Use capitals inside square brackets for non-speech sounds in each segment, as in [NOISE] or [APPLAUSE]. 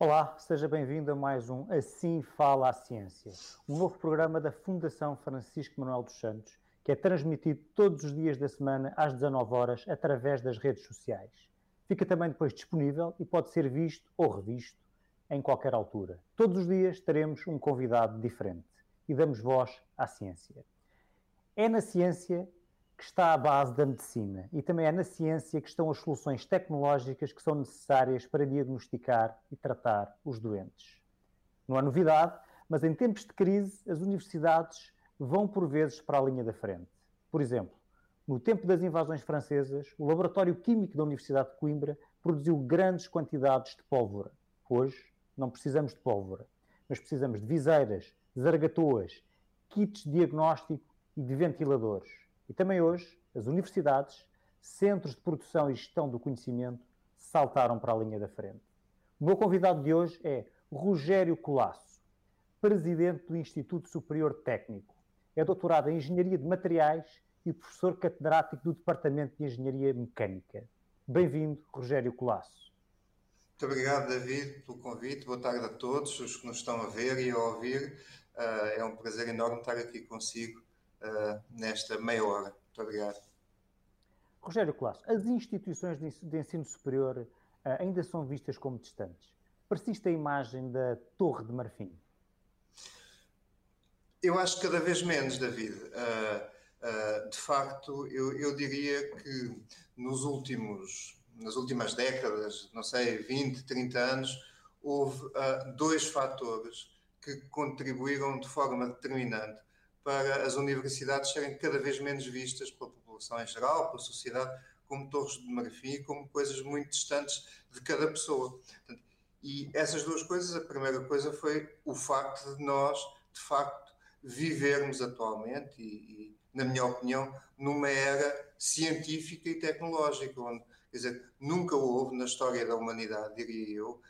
Olá, seja bem-vindo a mais um Assim Fala a Ciência, um novo programa da Fundação Francisco Manuel dos Santos, que é transmitido todos os dias da semana às 19 horas através das redes sociais. Fica também depois disponível e pode ser visto ou revisto em qualquer altura. Todos os dias teremos um convidado diferente e damos voz à ciência. É na ciência que está a base da medicina e também é na ciência que estão as soluções tecnológicas que são necessárias para diagnosticar e tratar os doentes. Não há novidade, mas em tempos de crise, as universidades vão por vezes para a linha da frente. Por exemplo, no tempo das invasões francesas, o Laboratório Químico da Universidade de Coimbra produziu grandes quantidades de pólvora. Hoje, não precisamos de pólvora, mas precisamos de viseiras, zargatoas, kits de diagnóstico e de ventiladores. E também hoje, as universidades, centros de produção e gestão do conhecimento, saltaram para a linha da frente. O meu convidado de hoje é Rogério Colasso, presidente do Instituto Superior Técnico. É doutorado em Engenharia de Materiais e professor catedrático do Departamento de Engenharia Mecânica. Bem-vindo, Rogério Colasso. Muito obrigado, David, pelo convite. Boa tarde a todos os que nos estão a ver e a ouvir. Uh, é um prazer enorme estar aqui consigo uh, nesta meia hora. Muito obrigado. Rogério Colasso, as instituições de ensino superior uh, ainda são vistas como distantes. Persiste a imagem da Torre de Marfim? Eu acho que cada vez menos, David. Uh, Uh, de facto, eu, eu, diria que nos últimos, nas últimas décadas, não sei, 20, 30 anos, houve uh, dois fatores que contribuíram de forma determinante para as universidades serem cada vez menos vistas pela população em geral, pela sociedade, como torres de marfim, como coisas muito distantes de cada pessoa. E essas duas coisas, a primeira coisa foi o facto de nós, de facto, vivermos atualmente, e, e na minha opinião, numa era científica e tecnológica, onde, quer dizer, nunca houve na história da humanidade, diria eu,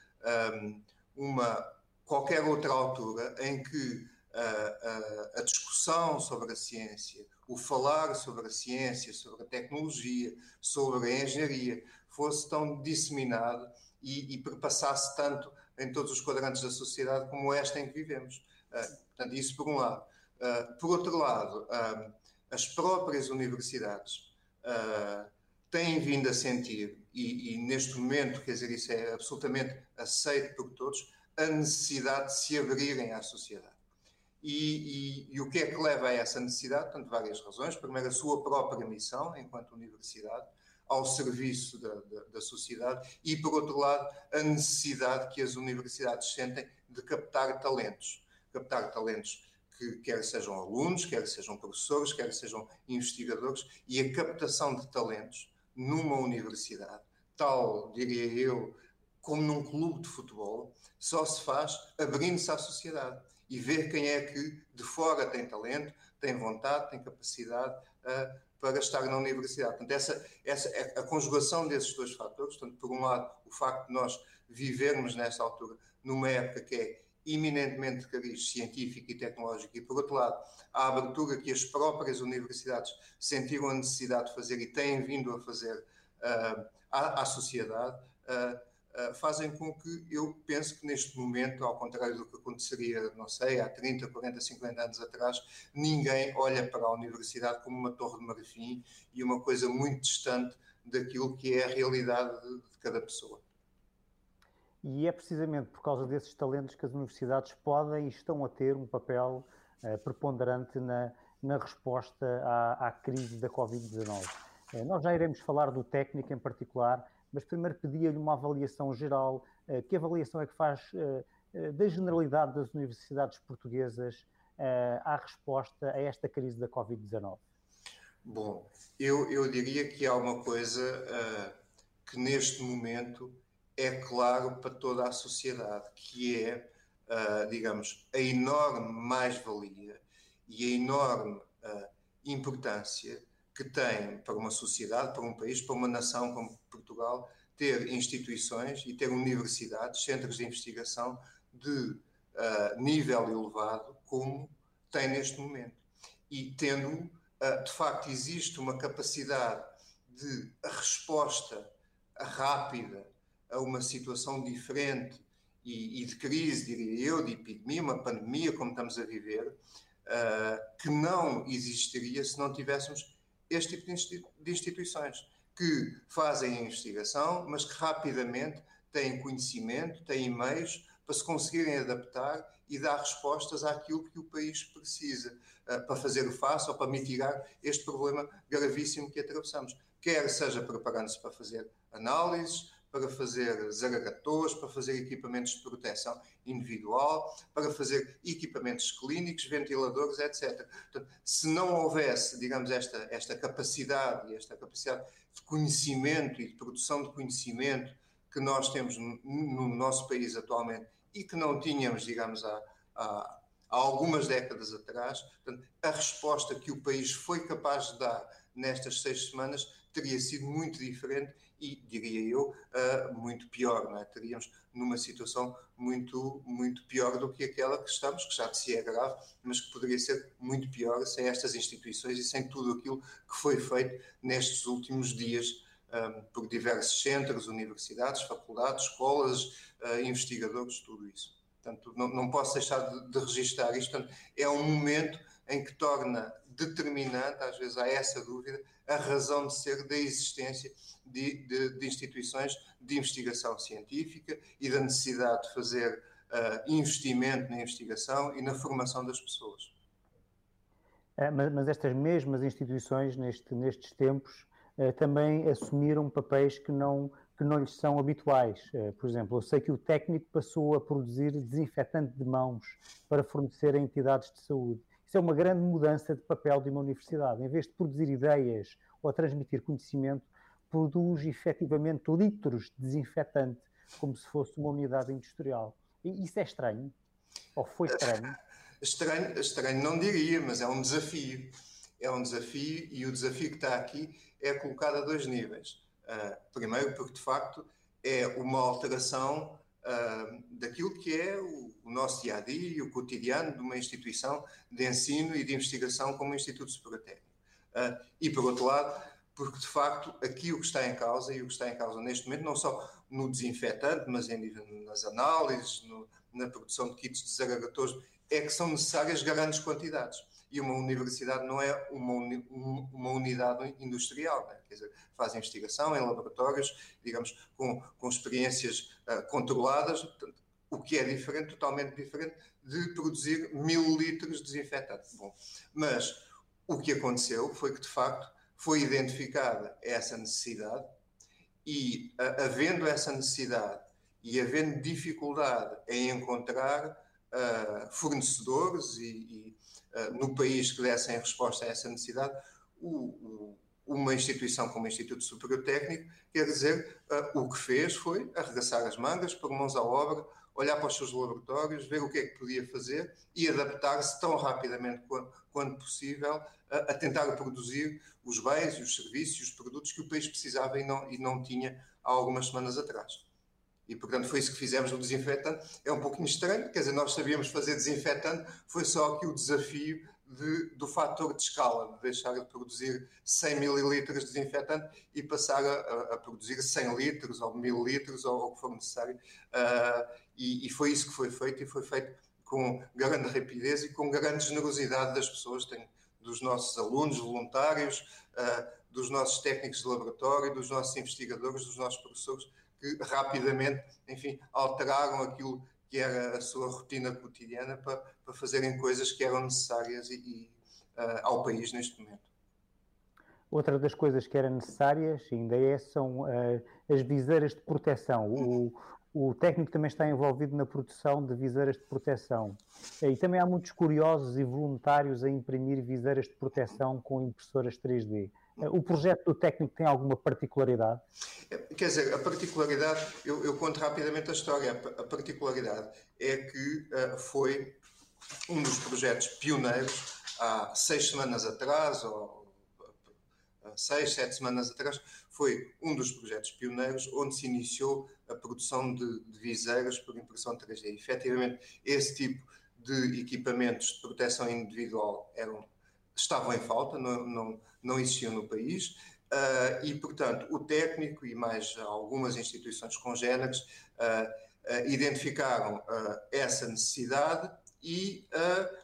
uma qualquer outra altura em que a, a, a, discussão sobre a ciência, o falar sobre a ciência, sobre a tecnologia, sobre a engenharia, fosse tão disseminado e, e perpassasse tanto em todos os quadrantes da sociedade como esta em que vivemos. Uh, portanto, isso por um lado. Uh, por outro lado, uh, as próprias universidades têm vindo a sentir, e, e, neste momento, quer dizer, isso é absolutamente aceito por todos, a necessidade de se abrirem à sociedade. E, e, e, o que é que leva a essa necessidade? Portanto, várias razões. Primeiro, a sua própria missão enquanto universidade, ao serviço da, da, da, sociedade, e, por outro lado, a necessidade que as universidades sentem de captar talentos. Captar talentos que quer sejam alunos, quer sejam professores, quer sejam investigadores, e a captação de talentos numa universidade, tal, diria eu, como num clube de futebol, só se faz abrindo-se à sociedade e ver quem é que de fora tem talento, tem vontade, tem capacidade uh, para estar na universidade. Portanto, essa, essa é a conjugação desses dois fatores, portanto, por um lado, o facto de nós vivermos nesta altura numa época que é eminentemente de cariz científico e tecnológico, e por outro lado, a abertura que as próprias universidades sentiram a necessidade de fazer e têm vindo a fazer uh, à, à, sociedade, uh, fazem com que eu pense que neste momento, ao contrário do que aconteceria, não sei, há 30, 40, 50 anos atrás, ninguém olha para a universidade como uma torre de marfim e uma coisa muito distante daquilo que é a realidade de, cada pessoa. E é precisamente por causa desses talentos que as universidades podem e estão a ter um papel uh, preponderante na, na resposta à, à crise da Covid-19. Uh, nós já iremos falar do técnico em particular, mas primeiro pedia-lhe uma avaliação geral. Eh, que avaliação é que faz eh, eh, da generalidade das universidades portuguesas à resposta a esta crise da Covid-19? Bom, eu, eu diria que há uma coisa uh, que neste momento é claro para toda a sociedade, que é, uh, digamos, a enorme mais-valia e a enorme uh, importância que tem para uma sociedade, para um país, para uma nação como Portugal, ter instituições e ter universidades, centros de investigação de uh, nível elevado, como tem neste momento. E tendo, uh, de facto, existe uma capacidade de resposta rápida a uma situação diferente e, e, de crise, diria eu, de epidemia, uma pandemia como estamos a viver, uh, que não existiria se não tivéssemos este tipo de instituições que fazem a investigação, mas que rapidamente têm conhecimento, têm meios para se conseguirem adaptar e dar respostas àquilo que o país precisa uh, para fazer o face ou para mitigar este problema gravíssimo que atravessamos. Quer seja preparando-se para fazer análises, para fazer zaragatores, para fazer equipamentos de proteção individual, para fazer equipamentos clínicos, ventiladores, etc. Portanto, se não houvesse, digamos, esta, esta capacidade esta capacidade de conhecimento e de produção de conhecimento que nós temos no, no nosso país atualmente e que não tínhamos, digamos, há, há, há algumas décadas atrás, portanto, a resposta que o país foi capaz de dar nestas seis semanas teria sido muito diferente e, diria eu, uh, muito pior. Não é? Teríamos numa situação muito, muito pior do que aquela que estamos, que já de si é grave, mas que poderia ser muito pior sem estas instituições e sem tudo aquilo que foi feito nestes últimos dias ah, por diversos centros, universidades, faculdades, escolas, uh, investigadores, tudo isso. Portanto, não, não posso deixar de, de registar isto. Portanto, é um momento em que torna determinante, às vezes há essa dúvida, a razão de ser da existência de, de, de instituições de investigação científica e da necessidade de fazer uh, investimento na investigação e na formação das pessoas. É, mas, mas, estas mesmas instituições, neste, nestes tempos, uh, também assumiram papéis que não, que não lhes são habituais. Uh, por exemplo, eu sei que o técnico passou a produzir desinfetante de mãos para fornecer a entidades de saúde. Isso é uma grande mudança de papel de uma universidade. Em vez de produzir ideias ou transmitir conhecimento, produz efetivamente litros de desinfetante, como se fosse uma unidade industrial. E isso é estranho? Ou foi estranho? [LAUGHS] Estranho, estranho não diria, mas é um desafio. É um desafio e o desafio que está aqui é colocado a dois níveis. Uh, primeiro, porque de facto é uma alteração daquilo que é o, o nosso dia a dia o cotidiano de uma instituição de ensino e de investigação como o Instituto Superior Técnico. Uh, e, por outro lado, porque de facto aqui o que está em causa, e o que está em causa neste momento, não só no desinfetante, mas em, nas análises, no, na produção de kits desagregadores, é que são necessárias grandes quantidades. E uma universidade não é uma, uni, uma unidade industrial, né? quer dizer, faz investigação em laboratórios, digamos, com, com experiências uh, controladas, portanto, o que é diferente, totalmente diferente, de produzir mil litros de desinfetante. Bom, mas o que aconteceu foi que, de facto, foi identificada essa necessidade e, uh, havendo essa necessidade e havendo dificuldade em encontrar uh, fornecedores e, e uh, no país que dessem resposta a essa necessidade, o, o, uma instituição como o Instituto Superior Técnico, quer dizer, o que fez foi arregaçar as mangas, pôr mãos à obra, olhar para os seus laboratórios, ver o que é que podia fazer e adaptar-se tão rapidamente quanto possível a, a, tentar produzir os bens e os serviços e os produtos que o país precisava e não, e não tinha há algumas semanas atrás. E, portanto, foi isso que fizemos no desinfetante. É um pouquinho estranho, quer dizer, nós sabíamos fazer desinfetante, foi só aqui o desafio de, do fator de escala, de deixar de produzir 100 mililitros de desinfetante e passar a, a, produzir 100 litros ou 1000 litros ou o que for necessário. Uh, e, e, foi isso que foi feito e foi feito com grande rapidez e com grande generosidade das pessoas, dos nossos alunos voluntários, uh, dos nossos técnicos de laboratório, dos nossos investigadores, dos nossos professores, que rapidamente, enfim, alteraram aquilo que era a sua rotina cotidiana para, para fazerem coisas que eram necessárias e, e uh, ao país neste momento. Outra das coisas que eram necessárias, ainda é, são uh, as viseiras de proteção. O, o técnico também está envolvido na produção de viseiras de proteção. E também há muitos curiosos e voluntários a imprimir viseiras de proteção com impressoras 3D. O projeto do técnico tem alguma particularidade? Quer dizer, a particularidade, eu, eu conto rapidamente a história. A particularidade é que uh, foi um dos projetos pioneiros há seis semanas atrás, ou seis, sete semanas atrás, foi um dos projetos pioneiros onde se iniciou a produção de, de viseiras por impressão 3D. E, efetivamente, esse tipo de equipamentos de proteção individual eram, estavam em falta, não, não, não existiam no país. Uh, e, portanto, o técnico e mais algumas instituições congêneres uh, identificaram essa necessidade e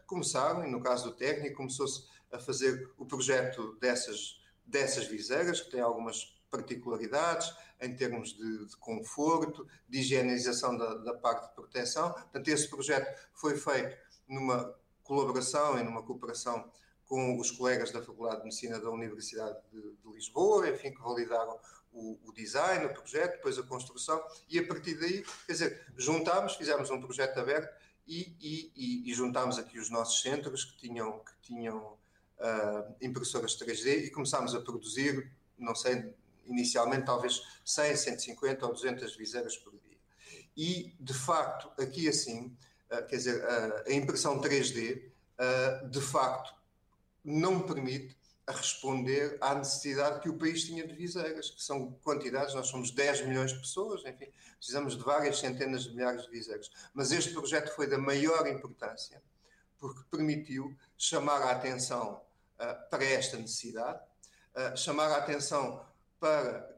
começaram, e no caso do técnico, começou-se a fazer o projeto dessas, dessas viseiras, que tem algumas particularidades em termos de, de conforto, de higienização da, da, parte de proteção. Portanto, esse projeto foi feito numa colaboração e numa cooperação com os colegas da Faculdade de Medicina da Universidade de, de Lisboa, enfim, que validaram o, o, design, o projeto, depois a construção, e a partir daí, quer dizer, juntámos, fizemos um projeto aberto e, e, e, e juntámos aqui os nossos centros que tinham, que tinham uh, impressoras 3D e começámos a produzir, não sei, inicialmente talvez 100, 150 ou 200 viseiras por dia. E, de facto, aqui assim, uh, quer dizer, uh, a impressão 3D, de facto, não permite a responder à necessidade que o país tinha de viseiras, que são quantidades, nós somos 10 milhões de pessoas, enfim, precisamos de várias centenas de milhares de viseiras. Mas este projeto foi da maior importância, porque permitiu chamar a atenção uh, para esta necessidade, uh, chamar a atenção para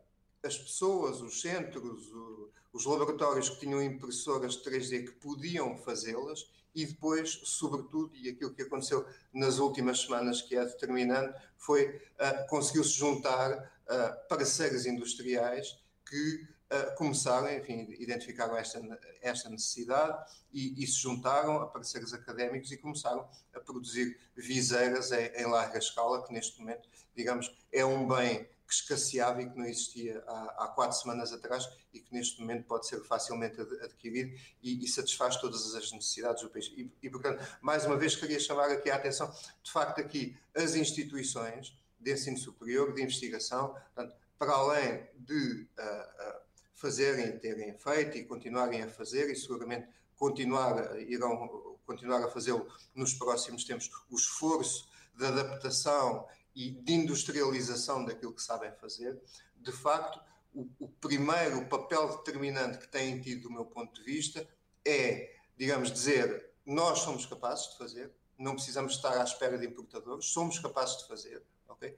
as pessoas, os centros, o, os laboratórios que tinham impressoras 3D que podiam fazê-las e depois, sobretudo, e aquilo que aconteceu nas últimas semanas que é determinante, foi uh, conseguiu-se juntar uh, parceiros industriais que uh, começaram, enfim, identificaram esta, esta necessidade e, e, se juntaram a parceiros académicos e começaram a produzir viseiras em, em larga escala, que neste momento, digamos, é um bem que escasseava e que não existia há, há, quatro semanas atrás e que neste momento pode ser facilmente adquirido e, e satisfaz todas as necessidades do país. E, e, portanto, mais uma vez queria chamar aqui a atenção, de facto aqui as instituições de ensino superior, de investigação, portanto, para além de uh, uh, fazerem, terem feito e continuarem a fazer e seguramente continuar, irão continuar a fazê-lo nos próximos tempos, o esforço de adaptação e de industrialização daquilo que sabem fazer, de facto, o, o primeiro papel determinante que têm tido, do meu ponto de vista, é, digamos, dizer nós somos capazes de fazer, não precisamos estar à espera de importadores, somos capazes de fazer, ok?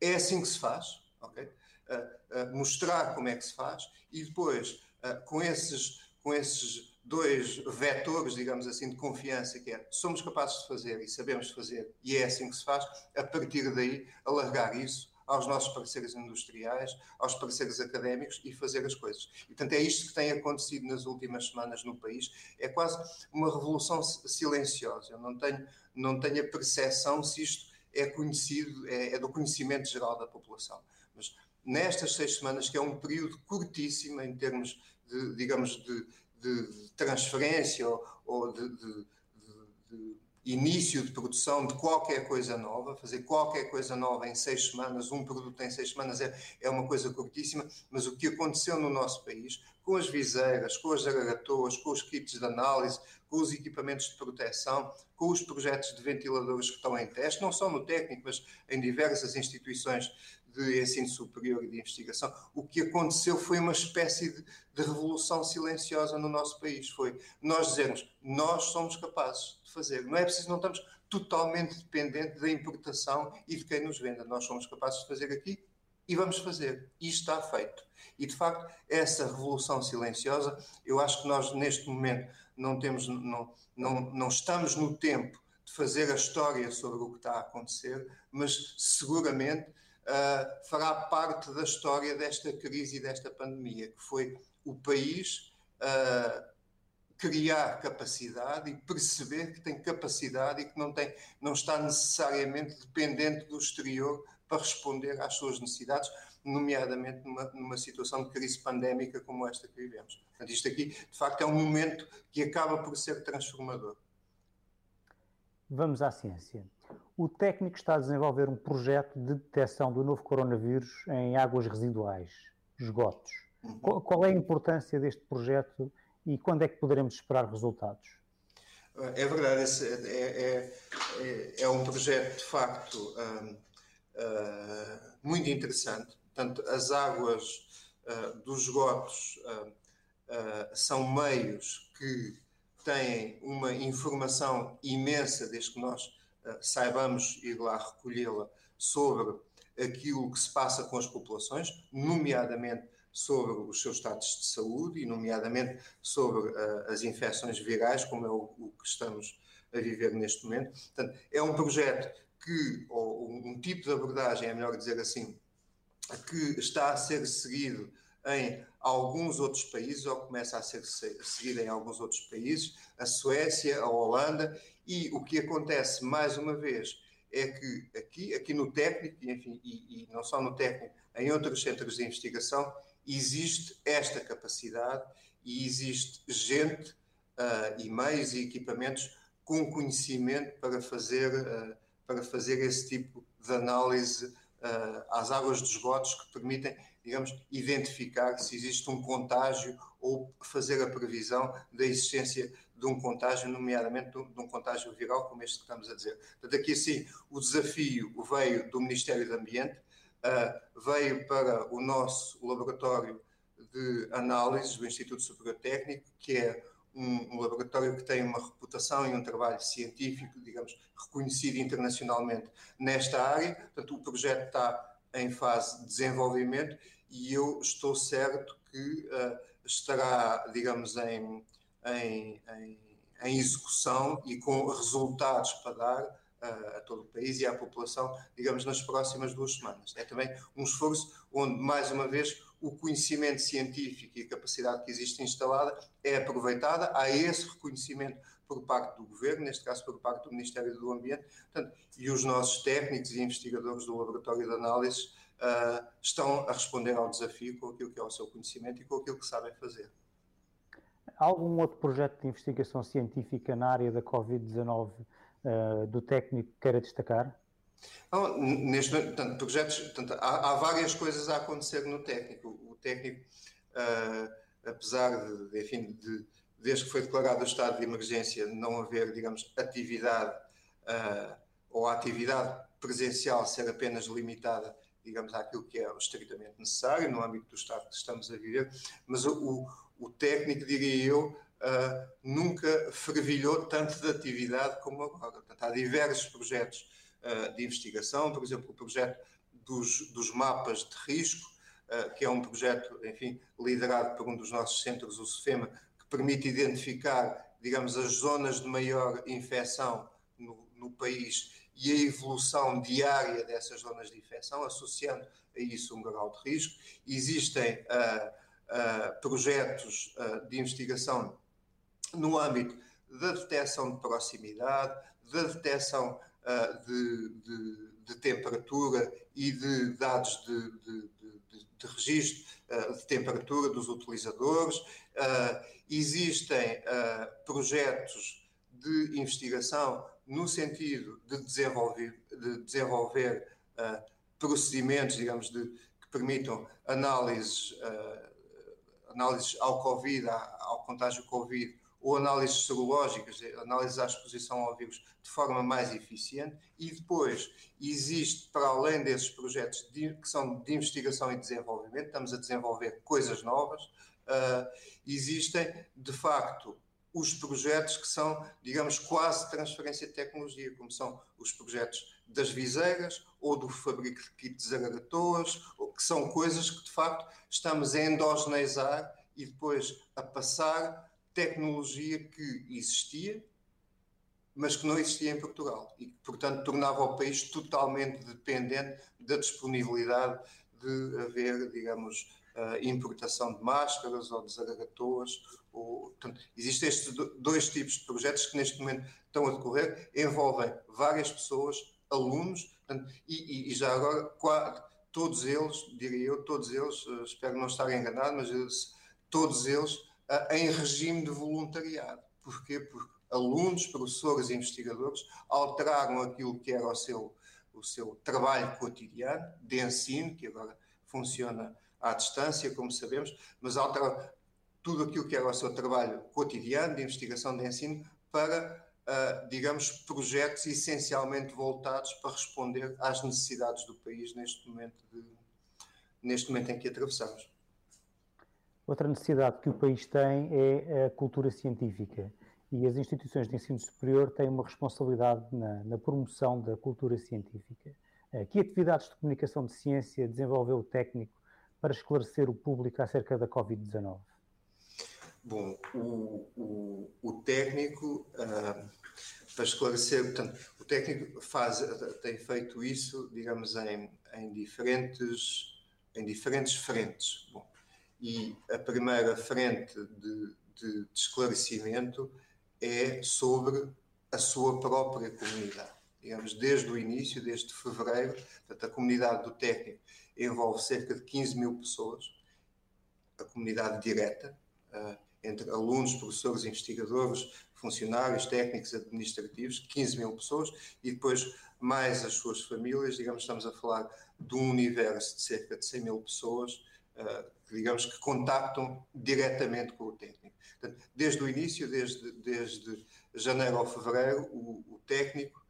É assim que se faz, ok? Uh, uh, mostrar como é que se faz e depois, uh, com esses, com esses dois vetores, digamos assim, de confiança, que é somos capazes de fazer e sabemos fazer, e é assim que se faz, a partir daí alargar isso aos nossos parceiros industriais, aos parceiros académicos e fazer as coisas. E, portanto, é isto que tem acontecido nas últimas semanas no país. É quase uma revolução silenciosa. Eu não tenho, não tenho a percepção se isto é conhecido, é, é do conhecimento geral da população. Mas nestas seis semanas, que é um período curtíssimo em termos de, digamos, de de transferência ou, ou de, de, de, início de produção de qualquer coisa nova, fazer qualquer coisa nova em seis semanas, um produto em seis semanas é, é uma coisa curtíssima, mas o que aconteceu no nosso país, com as viseiras, com as agatoas, com os kits de análise, com os equipamentos de proteção, com os projetos de ventiladores que estão em teste, não só no técnico, mas em diversas instituições de ensino superior e de investigação, o que aconteceu foi uma espécie de, de, revolução silenciosa no nosso país. Foi nós dizermos, nós somos capazes de fazer. Não é preciso, não estamos totalmente dependentes da importação e de quem nos venda. Nós somos capazes de fazer aqui e vamos fazer. E está feito. E, de facto, essa revolução silenciosa, eu acho que nós, neste momento, não temos, não, não, não estamos no tempo de fazer a história sobre o que está a acontecer, mas seguramente uh, fará parte da história desta crise e desta pandemia, que foi o país uh, criar capacidade e perceber que tem capacidade e que não, tem, não está necessariamente dependente do exterior para responder às suas necessidades, nomeadamente numa, numa situação de crise pandémica como esta que vivemos. Portanto, isto aqui, de facto, é um momento que acaba por ser transformador. Vamos à ciência o técnico está a desenvolver um projeto de detecção do novo coronavírus em águas residuais, esgotos. Qual, qual, é a importância deste projeto e quando é que poderemos esperar resultados? É verdade, é, é, é, é um projeto de facto um, uh, muito interessante. Portanto, as águas uh, dos esgotos uh, são meios que têm uma informação imensa, desde que nós saibamos ir lá recolhê-la sobre aquilo que se passa com as populações, nomeadamente sobre os seus status de saúde e, nomeadamente, sobre uh, as infecções virais, como é o, o, que estamos a viver neste momento. Portanto, é um projeto que, ou um tipo de abordagem, é melhor dizer assim, que está a ser seguido em alguns outros países, ou começa a ser seguido em alguns outros países, a Suécia, a Holanda, e o que acontece, mais uma vez, é que aqui, aqui no técnico, e, enfim, e, e não só no técnico, em outros centros de investigação, existe esta capacidade e existe gente uh, e meios e equipamentos com conhecimento para fazer, uh, para fazer esse tipo de análise uh, às águas dos esgotos que permitem, digamos, identificar se existe um contágio ou fazer a previsão da existência de um contágio, nomeadamente de um contágio viral, como este que estamos a dizer. Portanto, aqui sim, o desafio veio do Ministério do Ambiente, uh, veio para o nosso laboratório de análises do Instituto Superior Técnico, que é um, um, laboratório que tem uma reputação e um trabalho científico, digamos, reconhecido internacionalmente nesta área. Portanto, o projeto está em fase de desenvolvimento e eu estou certo que uh, estará, digamos, em, em, em, em, execução e com resultados para dar a, a, todo o país e à população, digamos, nas próximas duas semanas. É também um esforço onde, mais uma vez, o conhecimento científico e a capacidade que existe instalada é aproveitada, há esse reconhecimento por parte do governo, neste caso por parte do Ministério do Ambiente, portanto, e os nossos técnicos e investigadores do Laboratório de Análises uh, estão a responder ao desafio com aquilo que é o seu conhecimento e com aquilo que sabem fazer. Há algum outro projeto de investigação científica na área da Covid-19 uh, do técnico que queira destacar? Não, neste portanto, projetos, portanto, há, há, várias coisas a acontecer no técnico. O técnico, uh, apesar de, enfim, de, desde que foi declarado o estado de emergência, não haver, digamos, atividade uh, ou atividade presencial ser apenas limitada, digamos, àquilo que é estritamente necessário no âmbito do estado que estamos a viver, mas o, o técnico, diria eu, uh, nunca fervilhou tanto de atividade como agora. Portanto, há diversos projetos uh, de investigação, por exemplo, o projeto dos, dos mapas de risco, que é um projeto, enfim, liderado por um dos nossos centros, o SFEMA, que permite identificar, digamos, as zonas de maior infecção no, no país e a evolução diária dessas zonas de infecção, associando a isso um grau de risco. Existem uh, uh, projetos uh, de investigação no âmbito da detecção de proximidade, da detecção de, de, de, temperatura e de dados de, de, de registro de temperatura dos utilizadores. Existem projetos de investigação no sentido de desenvolver, de desenvolver procedimentos, digamos, de, que permitam análises análises ao Covid, ao contágio Covid, ou análises serológicas, análises à exposição ao vírus de forma mais eficiente. E depois existe, para além desses projetos de, que são de investigação e desenvolvimento, estamos a desenvolver coisas novas, uh, existem, de facto, os projetos que são, digamos, quase transferência de tecnologia, como são os projetos das viseiras ou do fabrico de kits agatoas, que são coisas que, de facto, estamos a endogeneizar e depois a passar tecnologia que existia, mas que não existia em Portugal e que, portanto, tornava o país totalmente dependente da disponibilidade de haver, digamos, importação de máscaras ou de. Ou, portanto, existem estes dois tipos de projetos que neste momento estão a decorrer, envolvem várias pessoas, alunos, portanto, e, e, já agora todos eles, diria eu, todos eles, eh, espero não estar enganado, mas todos eles eh, em regime de voluntariado. Porquê? Porque alunos, professores e investigadores alteraram aquilo que era o seu, o seu trabalho cotidiano de ensino, que agora funciona à distância, como sabemos, mas altera tudo aquilo que era o seu trabalho cotidiano de investigação de ensino para, uh, digamos, projetos essencialmente voltados para responder às necessidades do país neste momento, de, neste momento em que atravessamos. Outra necessidade que o país tem é a cultura científica e as instituições de ensino superior têm uma responsabilidade na, na promoção da cultura científica. Que atividades de comunicação de ciência desenvolveu o técnico para esclarecer o público acerca da Covid-19? Bom, o, o, o técnico, uh, para esclarecer, portanto, o técnico faz, tem feito isso, digamos, em, em, diferentes, em diferentes frentes. Bom, e a primeira frente de, de, de esclarecimento é sobre a sua própria comunidade. Digamos, desde o início, desde fevereiro, portanto, a comunidade do técnico envolve cerca de 15 mil pessoas, a comunidade direta, uh, entre alunos, professores, investigadores, funcionários, técnicos, administrativos, 15 mil pessoas, e depois mais as suas famílias, digamos, estamos a falar de um universo de cerca de 100 mil pessoas, uh, digamos, que contactam diretamente com o técnico. Portanto, desde o início, desde, desde janeiro ao fevereiro, o, o técnico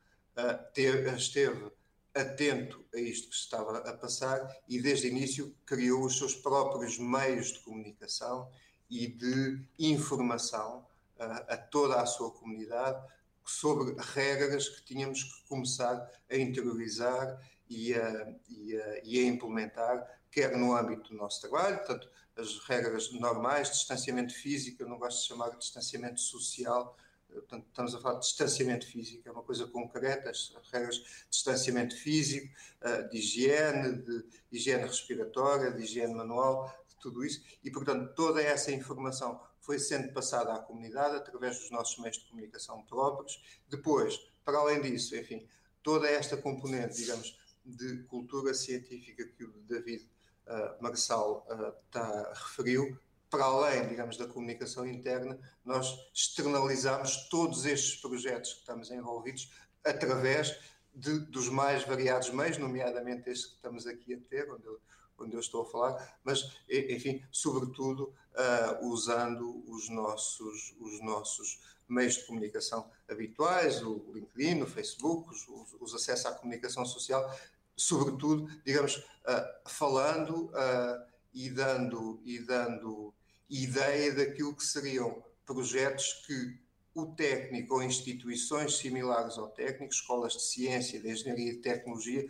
teve, esteve atento a isto que estava a passar e desde o início criou os seus próprios meios de comunicação e de informação uh, a toda a sua comunidade sobre regras que tínhamos que começar a interiorizar e a, e a, e a implementar, quer no âmbito do nosso trabalho, portanto, as regras normais, distanciamento físico, eu não gosto de chamar de distanciamento social, portanto, estamos a falar de distanciamento físico, é uma coisa concreta, as regras de distanciamento físico, uh, de higiene, de higiene respiratória, de higiene manual, tudo isso, e portanto toda essa informação foi sendo passada à comunidade através dos nossos meios de comunicação próprios. Depois, para além disso, enfim, toda esta componente, digamos, de cultura científica que o David uh, Marçal uh, tá, referiu, para além, digamos, da comunicação interna, nós externalizamos todos estes projetos que estamos envolvidos através de, dos mais variados meios, nomeadamente este que estamos aqui a ter, onde eu quando eu estou a falar, mas, enfim, sobretudo uh, usando os nossos, os nossos meios de comunicação habituais, o LinkedIn, o Facebook, os, os acessos à comunicação social, sobretudo, digamos, uh, falando uh, e dando, e dando ideia daquilo que seriam projetos que o técnico ou instituições similares ao técnico, escolas de ciência, de engenharia e de tecnologia,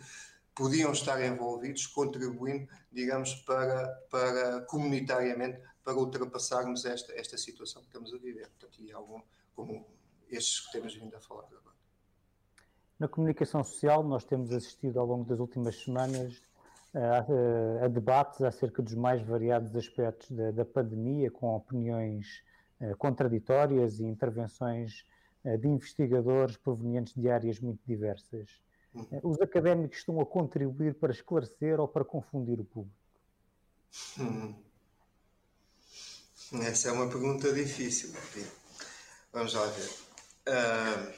podiam estar envolvidos, contribuindo, digamos, para, para comunitariamente, para ultrapassarmos esta, esta situação que estamos a viver. Portanto, e algum, como estes que temos vindo a falar agora. Na comunicação social, nós temos assistido ao longo das últimas semanas a, a debates acerca dos mais variados aspectos da, da pandemia, com opiniões uh, contraditórias e intervenções de investigadores provenientes de áreas muito diversas. Uhum. Os académicos estão a contribuir para esclarecer ou para confundir o público? Hum. Essa é uma pergunta difícil. Vamos lá ver. Uh,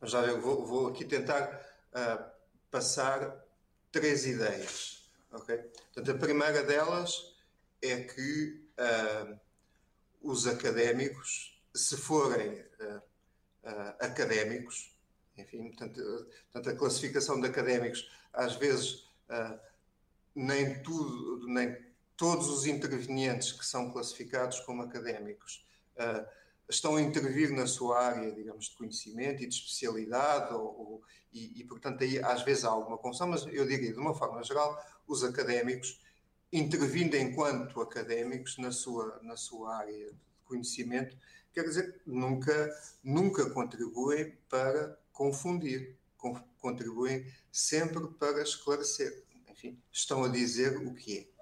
vamos lá ver. Vou, vou aqui tentar uh, passar três ideias. Okay? Portanto, a primeira delas é que uh, os académicos, se forem académicos, enfim, portanto, portanto, a classificação de académicos, às vezes, uh, nem tudo, nem todos os intervenientes que são classificados como académicos uh, estão a intervir na sua área, digamos, de conhecimento e de especialidade, ou, ou, e, e, portanto, aí às vezes há alguma confusão, mas eu diria, de uma forma geral, os académicos, intervindo enquanto académicos na sua, na sua área de conhecimento, quer dizer, nunca, nunca contribuem para confundir, contribuem sempre para esclarecer. Enfim, estão a dizer o que é.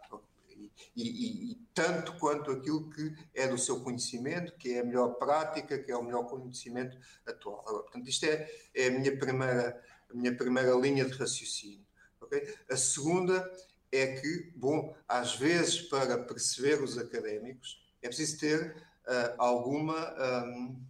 E, e, e, tanto quanto aquilo que é do seu conhecimento, que é a melhor prática, que é o melhor conhecimento atual. Agora, portanto, isto é, é a, minha primeira, a minha primeira linha de raciocínio. Okay? A segunda é que, bom, às vezes, para perceber os académicos, é preciso ter uh, alguma. Um,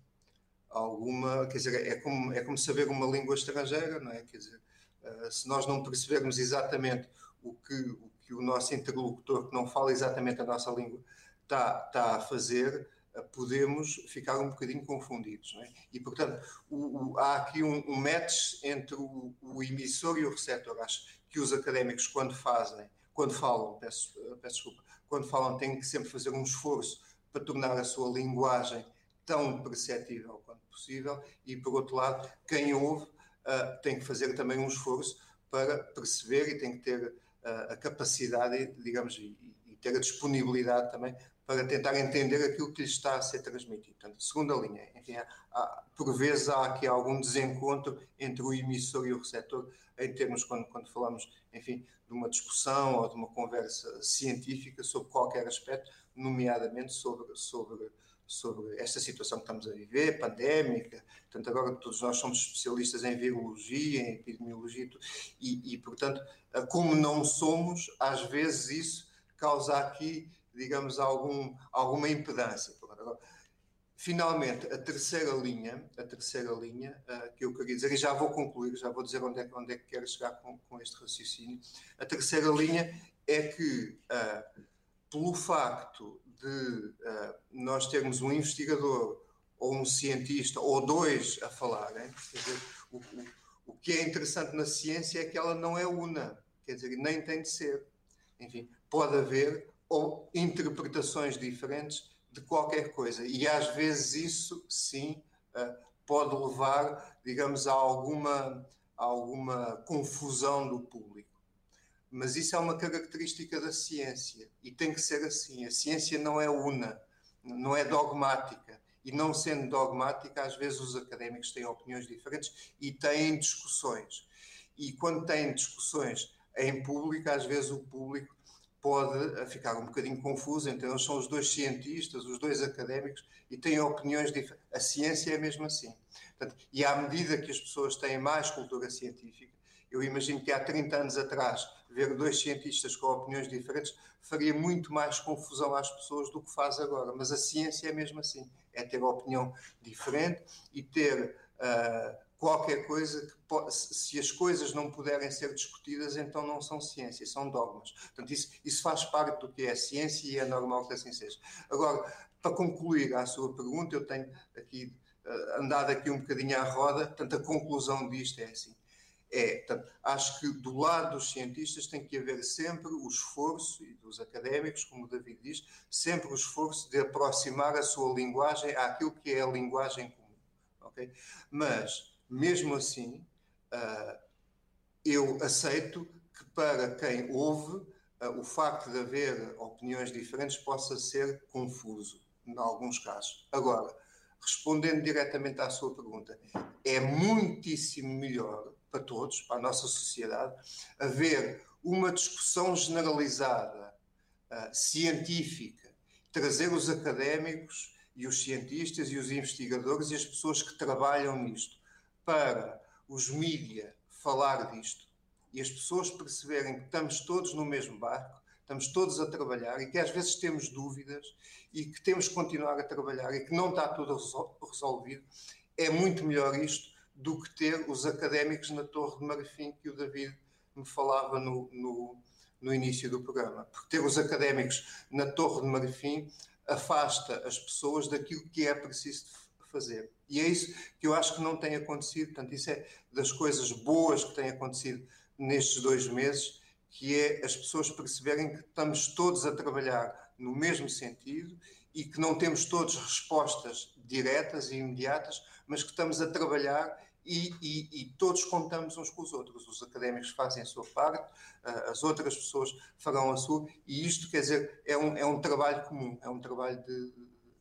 alguma, quer dizer, é como, é como saber uma língua estrangeira, não é? Quer dizer, uh, se nós não percebermos exatamente o que, o que o nosso interlocutor, que não fala exatamente a nossa língua, está, está a fazer, uh, podemos ficar um bocadinho confundidos, é? E, portanto, o, o, há aqui um, um match entre o, o, emissor e o receptor. Acho que os académicos, quando fazem, quando falam, peço, peço desculpa, quando falam, têm que sempre fazer um esforço para tornar a sua linguagem tão perceptível quanto possível, e por outro lado, quem ouve uh, tem que fazer também um esforço para perceber e tem que ter a capacidade, digamos, e, ter a disponibilidade também para tentar entender aquilo que lhe está a ser transmitido. Portanto, segunda linha, enfim, há, por vezes há aqui algum desencontro entre o emissor e o receptor, em termos, quando, quando falamos, enfim, de uma discussão ou de uma conversa científica sobre qualquer aspecto, nomeadamente sobre, sobre, sobre esta situação que estamos a viver, pandémica. Portanto, agora todos nós somos especialistas em virologia, em epidemiologia, e, e portanto, como não somos, às vezes isso causa aqui digamos, algum, alguma impedância. Finalmente, a terceira linha, a terceira linha uh, que eu queria dizer, e já vou concluir, já vou dizer onde é, onde é que quero chegar com, com este raciocínio. A terceira linha é que, uh, pelo facto de uh, nós termos um investigador ou um cientista ou dois a falarem, quer dizer, o, o, o que é interessante na ciência é que ela não é una, quer dizer, nem tem de ser. Enfim, pode haver ou interpretações diferentes de qualquer coisa. E às vezes isso, sim, eh, pode levar, digamos, a alguma, a alguma confusão do público. Mas isso é uma característica da ciência e tem que ser assim. A ciência não é una, não é dogmática. E não sendo dogmática, às vezes os académicos têm opiniões diferentes e têm discussões. E quando têm discussões em público, às vezes o público pode eh, ficar um bocadinho confuso, então eles são os dois cientistas, os dois académicos e têm opiniões diferentes. A ciência é mesmo assim. Portanto, e à medida que as pessoas têm mais cultura científica, eu imagino que há 30 anos atrás, ver dois cientistas com opiniões diferentes faria muito mais confusão às pessoas do que faz agora. Mas a ciência é mesmo assim: é ter opinião diferente e ter. Uh, qualquer coisa que se as coisas não puderem ser discutidas, então não são ciências, são dogmas. Portanto, isso, isso faz parte do que é ciência e é normal que assim seja. Agora, para concluir a sua pergunta, eu tenho aqui uh, andado aqui um bocadinho à roda, portanto, a conclusão disto é assim. É, portanto, acho que do lado dos cientistas tem que haver sempre o esforço, e dos académicos, como o David diz, sempre o esforço de aproximar a sua linguagem àquilo que é a linguagem comum. Okay? Mas, mesmo assim, uh, eu aceito que para quem ouve, uh, o facto de haver opiniões diferentes possa ser confuso, em alguns casos. Agora, respondendo diretamente à sua pergunta, é muitíssimo melhor para todos, para a nossa sociedade, haver uma discussão generalizada, uh, científica, trazer os académicos e os cientistas e os investigadores e as pessoas que trabalham nisto para os mídia falar disto e as pessoas perceberem que estamos todos no mesmo barco, estamos todos a trabalhar e que às vezes temos dúvidas e que temos que continuar a trabalhar e que não está tudo resolvido, é muito melhor isto do que ter os académicos na Torre de Marfim que o David me falava no, no, no início do programa. Porque ter os académicos na Torre de Marfim afasta as pessoas daquilo que é preciso fazer. E é isso que eu acho que não tem acontecido. Portanto, isso é das coisas boas que têm acontecido nestes dois meses, que é as pessoas perceberem que estamos todos a trabalhar no mesmo sentido e que não temos todos respostas diretas e imediatas, mas que estamos a trabalhar e, e, e, todos contamos uns com os outros. Os académicos fazem a sua parte, as outras pessoas farão a sua, e isto, quer dizer, é um, é um trabalho comum, é um trabalho de,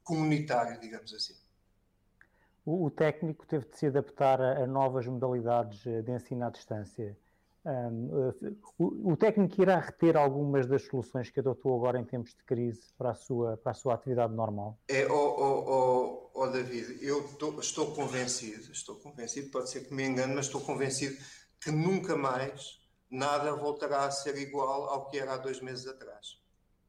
comunitário, digamos assim. O, o técnico teve de se adaptar a, a novas modalidades de ensino à distância. Um, o, o, técnico irá reter algumas das soluções que adotou agora em tempos de crise para a sua, para a sua atividade normal? É, oh, oh, oh, oh David, eu tô, estou convencido, estou convencido, pode ser que me engane, mas estou convencido que nunca mais nada voltará a ser igual ao que era há dois meses atrás.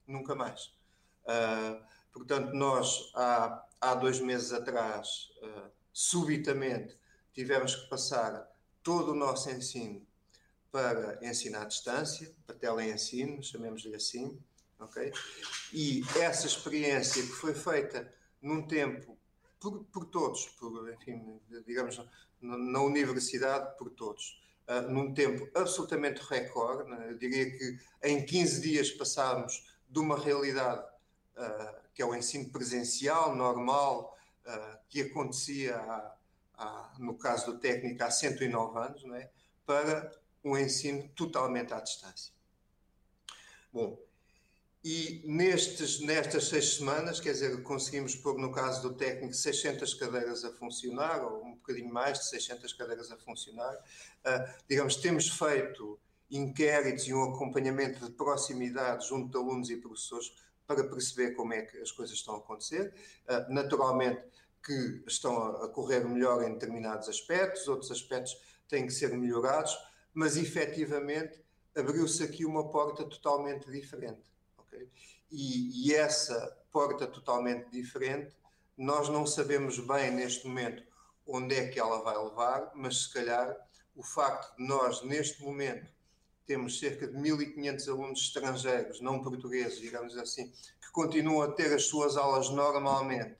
Nunca mais. Uh, portanto, nós há, há dois meses atrás, uh, subitamente, tivemos que passar todo o nosso ensino para ensino à distância, para teleensino, chamemos-lhe assim, ok? E essa experiência que foi feita num tempo por, por todos, por, enfim, digamos, na, na universidade, por todos, uh, num tempo absolutamente recorde, né? eu diria que em 15 dias passámos de uma realidade uh, que é o ensino presencial, normal, uh, que acontecia, há, há, no caso do técnico, há 109 anos, não é? para um ensino totalmente à distância. Bom, e nestes, nestas seis semanas, quer dizer, conseguimos pôr, no caso do técnico, 600 cadeiras a funcionar, ou um bocadinho mais de 600 cadeiras a funcionar. Uh, digamos, temos feito inquéritos e um acompanhamento de proximidade junto de alunos e professores para perceber como é que as coisas estão a acontecer. Uh, naturalmente que estão a correr melhor em determinados aspectos, outros aspectos têm que ser melhorados, mas efetivamente abriu-se aqui uma porta totalmente diferente E, e essa porta totalmente diferente, nós não sabemos bem neste momento onde é que ela vai levar, mas se calhar o facto de nós, neste momento, temos cerca de 1.500 alunos estrangeiros, não portugueses, digamos assim, que continuam a ter as suas aulas normalmente,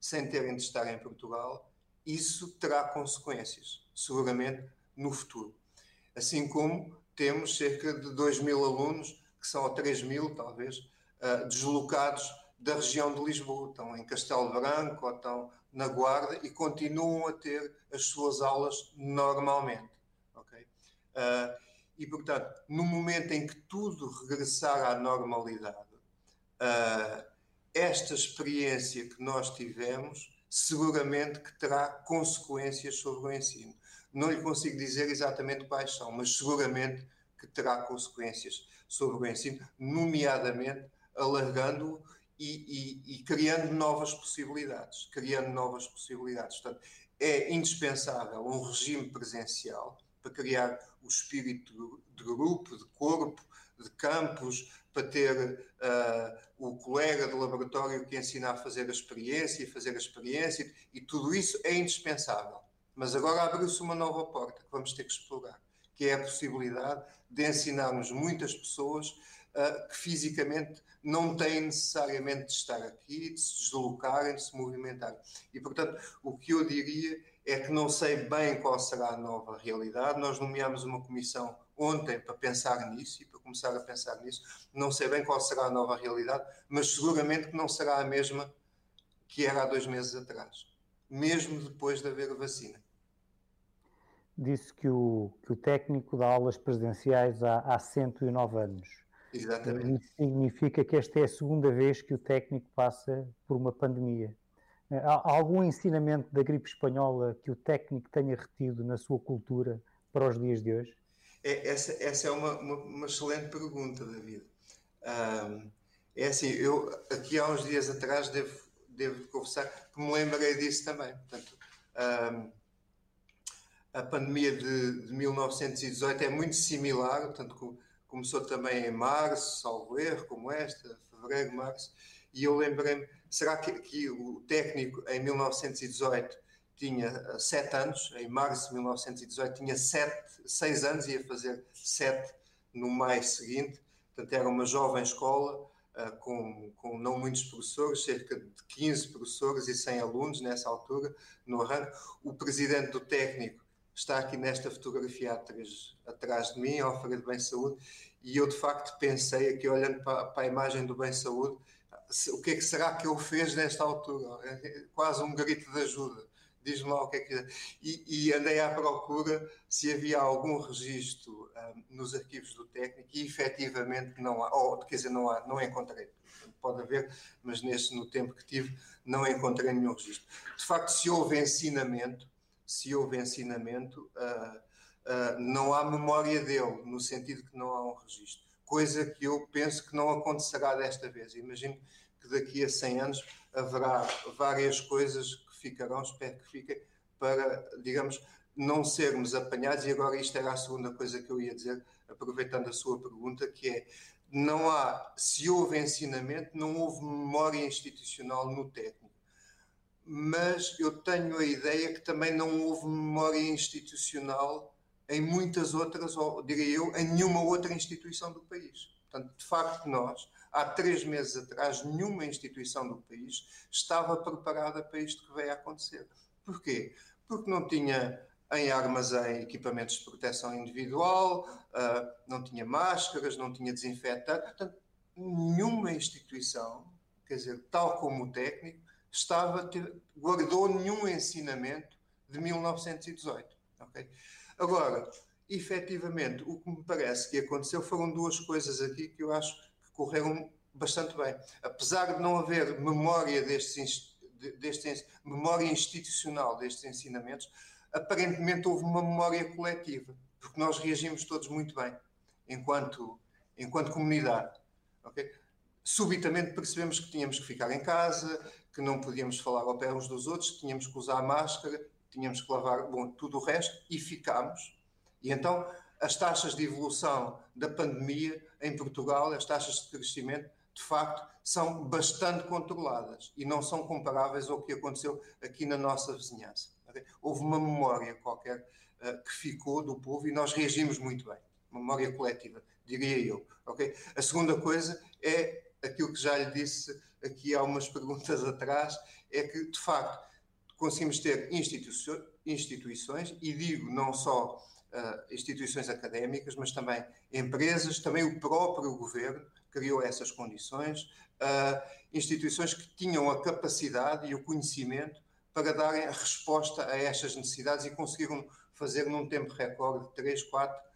sem terem de estar em Portugal, isso terá consequências, seguramente, no futuro. Assim como temos cerca de 2 mil alunos que são a 3 mil, talvez, uh, deslocados da região de Lisboa. Estão em Castelo Branco ou estão na Guarda e continuam a ter as suas aulas normalmente. Okay? Uh, e, portanto, no momento em que tudo regressar à normalidade, uh, esta experiência que nós tivemos seguramente que terá consequências sobre o ensino. Não lhe consigo dizer exatamente quais são, mas seguramente que terá consequências sobre o ensino, nomeadamente alargando e, e, e, criando novas possibilidades, criando novas possibilidades. Portanto, é indispensável um regime presencial para criar o espírito de grupo, de corpo, de campos, para ter uh, o colega de laboratório que ensina a fazer a experiência e fazer a experiência, e tudo isso é indispensável. Mas agora abriu-se uma nova porta que vamos ter que explorar que é a possibilidade de ensinarmos muitas pessoas uh, que fisicamente não têm necessariamente de estar aqui, de se deslocarem, de se movimentarem. E, portanto, o que eu diria é que não sei bem qual será a nova realidade. Nós nomeámos uma comissão ontem para pensar nisso e para começar a pensar nisso. Não sei bem qual será a nova realidade, mas seguramente que não será a mesma que era há dois meses atrás, mesmo depois de haver vacina disse que o, que o técnico dá aulas presenciais há, há 109 anos. Exatamente. Isso significa que esta é a segunda vez que o técnico passa por uma pandemia. Há algum ensinamento da gripe espanhola que o técnico tenha retido na sua cultura para os dias de hoje? É, essa, essa é uma, uma, uma, excelente pergunta, David. Um, é assim, eu aqui há uns dias atrás devo, devo confessar que me lembrei disso também. Portanto, um, a pandemia de, de 1918 é muito similar, portanto, começou também em março, salvo erro, como esta, fevereiro, março, e eu lembrei-me, será que, que, o técnico em 1918 tinha eh, sete anos, em março de 1918 tinha sete, seis anos, ia fazer sete no maio seguinte, portanto era uma jovem escola, uh, com, com não muitos professores, cerca de 15 professores e 100 alunos nessa altura, no arranque. O presidente do técnico está aqui nesta fotografia atrás, atrás de mim, Alfredo Bem Saúde, e eu de facto pensei aqui, olhando para, para, a imagem do Bem Saúde, o que é que será que ele fez nesta altura? É quase um grito de ajuda. Diz-me lá o que é que. E, e andei à procura se havia algum registro um, nos arquivos do técnico e efetivamente não há, ou quer dizer, não há, não encontrei. Pode haver, mas nesse, no tempo que tive, não encontrei nenhum registro. De facto, se houve ensinamento, se houve ensinamento, uh, uh, não há memória dele, no sentido que não há um registro. Coisa que eu penso que não acontecerá desta vez. Imagino que daqui a 100 anos haverá várias coisas que ficarão, espero que fiquem, para, digamos, não sermos apanhados. E agora isto era a segunda coisa que eu ia dizer, aproveitando a sua pergunta, que é não há, se houve ensinamento, não houve memória institucional no técnico mas eu tenho a ideia que também não houve memória institucional em muitas outras, ou diria eu, em nenhuma outra instituição do país. Portanto, de facto, nós, há três meses atrás, nenhuma instituição do país estava preparada para isto que veio a acontecer. Porquê? Porque não tinha em armazém equipamentos de proteção individual, uh, não tinha máscaras, não tinha desinfetante. Portanto, nenhuma instituição, quer dizer, tal como o técnico, estava guardou nenhum ensinamento de 1918. Okay? Agora, efetivamente, o que me parece que aconteceu foram duas coisas aqui que eu acho que correram bastante bem. Apesar de não haver memória destes, destes, memória institucional destes ensinamentos, aparentemente houve uma memória coletiva, porque nós reagimos todos muito bem, enquanto, enquanto comunidade. Okay? Subitamente percebemos que tínhamos que ficar em casa, que não podíamos falar ao pé uns dos outros, tínhamos que usar máscara, tínhamos que lavar bom, tudo o resto, e ficámos. E então as taxas de evolução da pandemia em Portugal, as taxas de crescimento, de facto, são bastante controladas e não são comparáveis ao que aconteceu aqui na nossa vizinhança. Houve uma memória qualquer uh, que ficou do povo e nós reagimos muito bem. Memória coletiva, diria eu. Okay? A segunda coisa é aquilo que já lhe disse aqui há umas perguntas atrás, é que, de facto, conseguimos ter instituições, e digo não só uh, instituições académicas, mas também empresas, também o próprio governo criou essas condições, uh, instituições que tinham a capacidade e o conhecimento para darem a resposta a estas necessidades e conseguiram fazer num tempo recorde de 3, 4,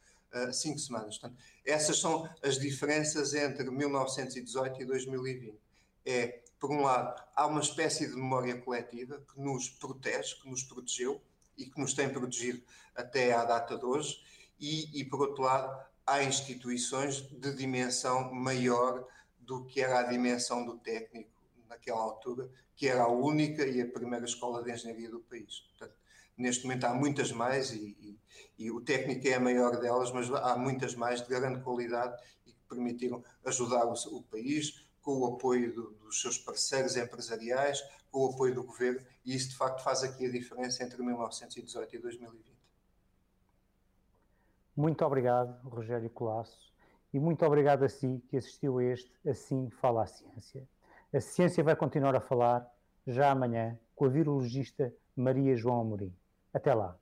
5 semanas. Portanto, essas são as diferenças entre 1918 e 2020. É, por um lado, há uma espécie de memória coletiva que nos protege, que nos protegeu e que nos tem protegido até à data de hoje, e, e por outro lado, há instituições de dimensão maior do que era a dimensão do técnico naquela altura, que era a única e a primeira escola de engenharia do país. Portanto, neste momento há muitas mais e, e, e, o técnico é a maior delas, mas há muitas mais de grande qualidade e que permitiram ajudar o, o país com o apoio do, dos seus parceiros empresariais, com o apoio do governo, e isso de facto faz aqui a diferença entre 1918 e 2020. Muito obrigado, Rogério Colasso, e muito obrigado a si que assistiu a este Assim Fala a Ciência. A ciência vai continuar a falar já amanhã com a virologista Maria João Amorim. Até lá.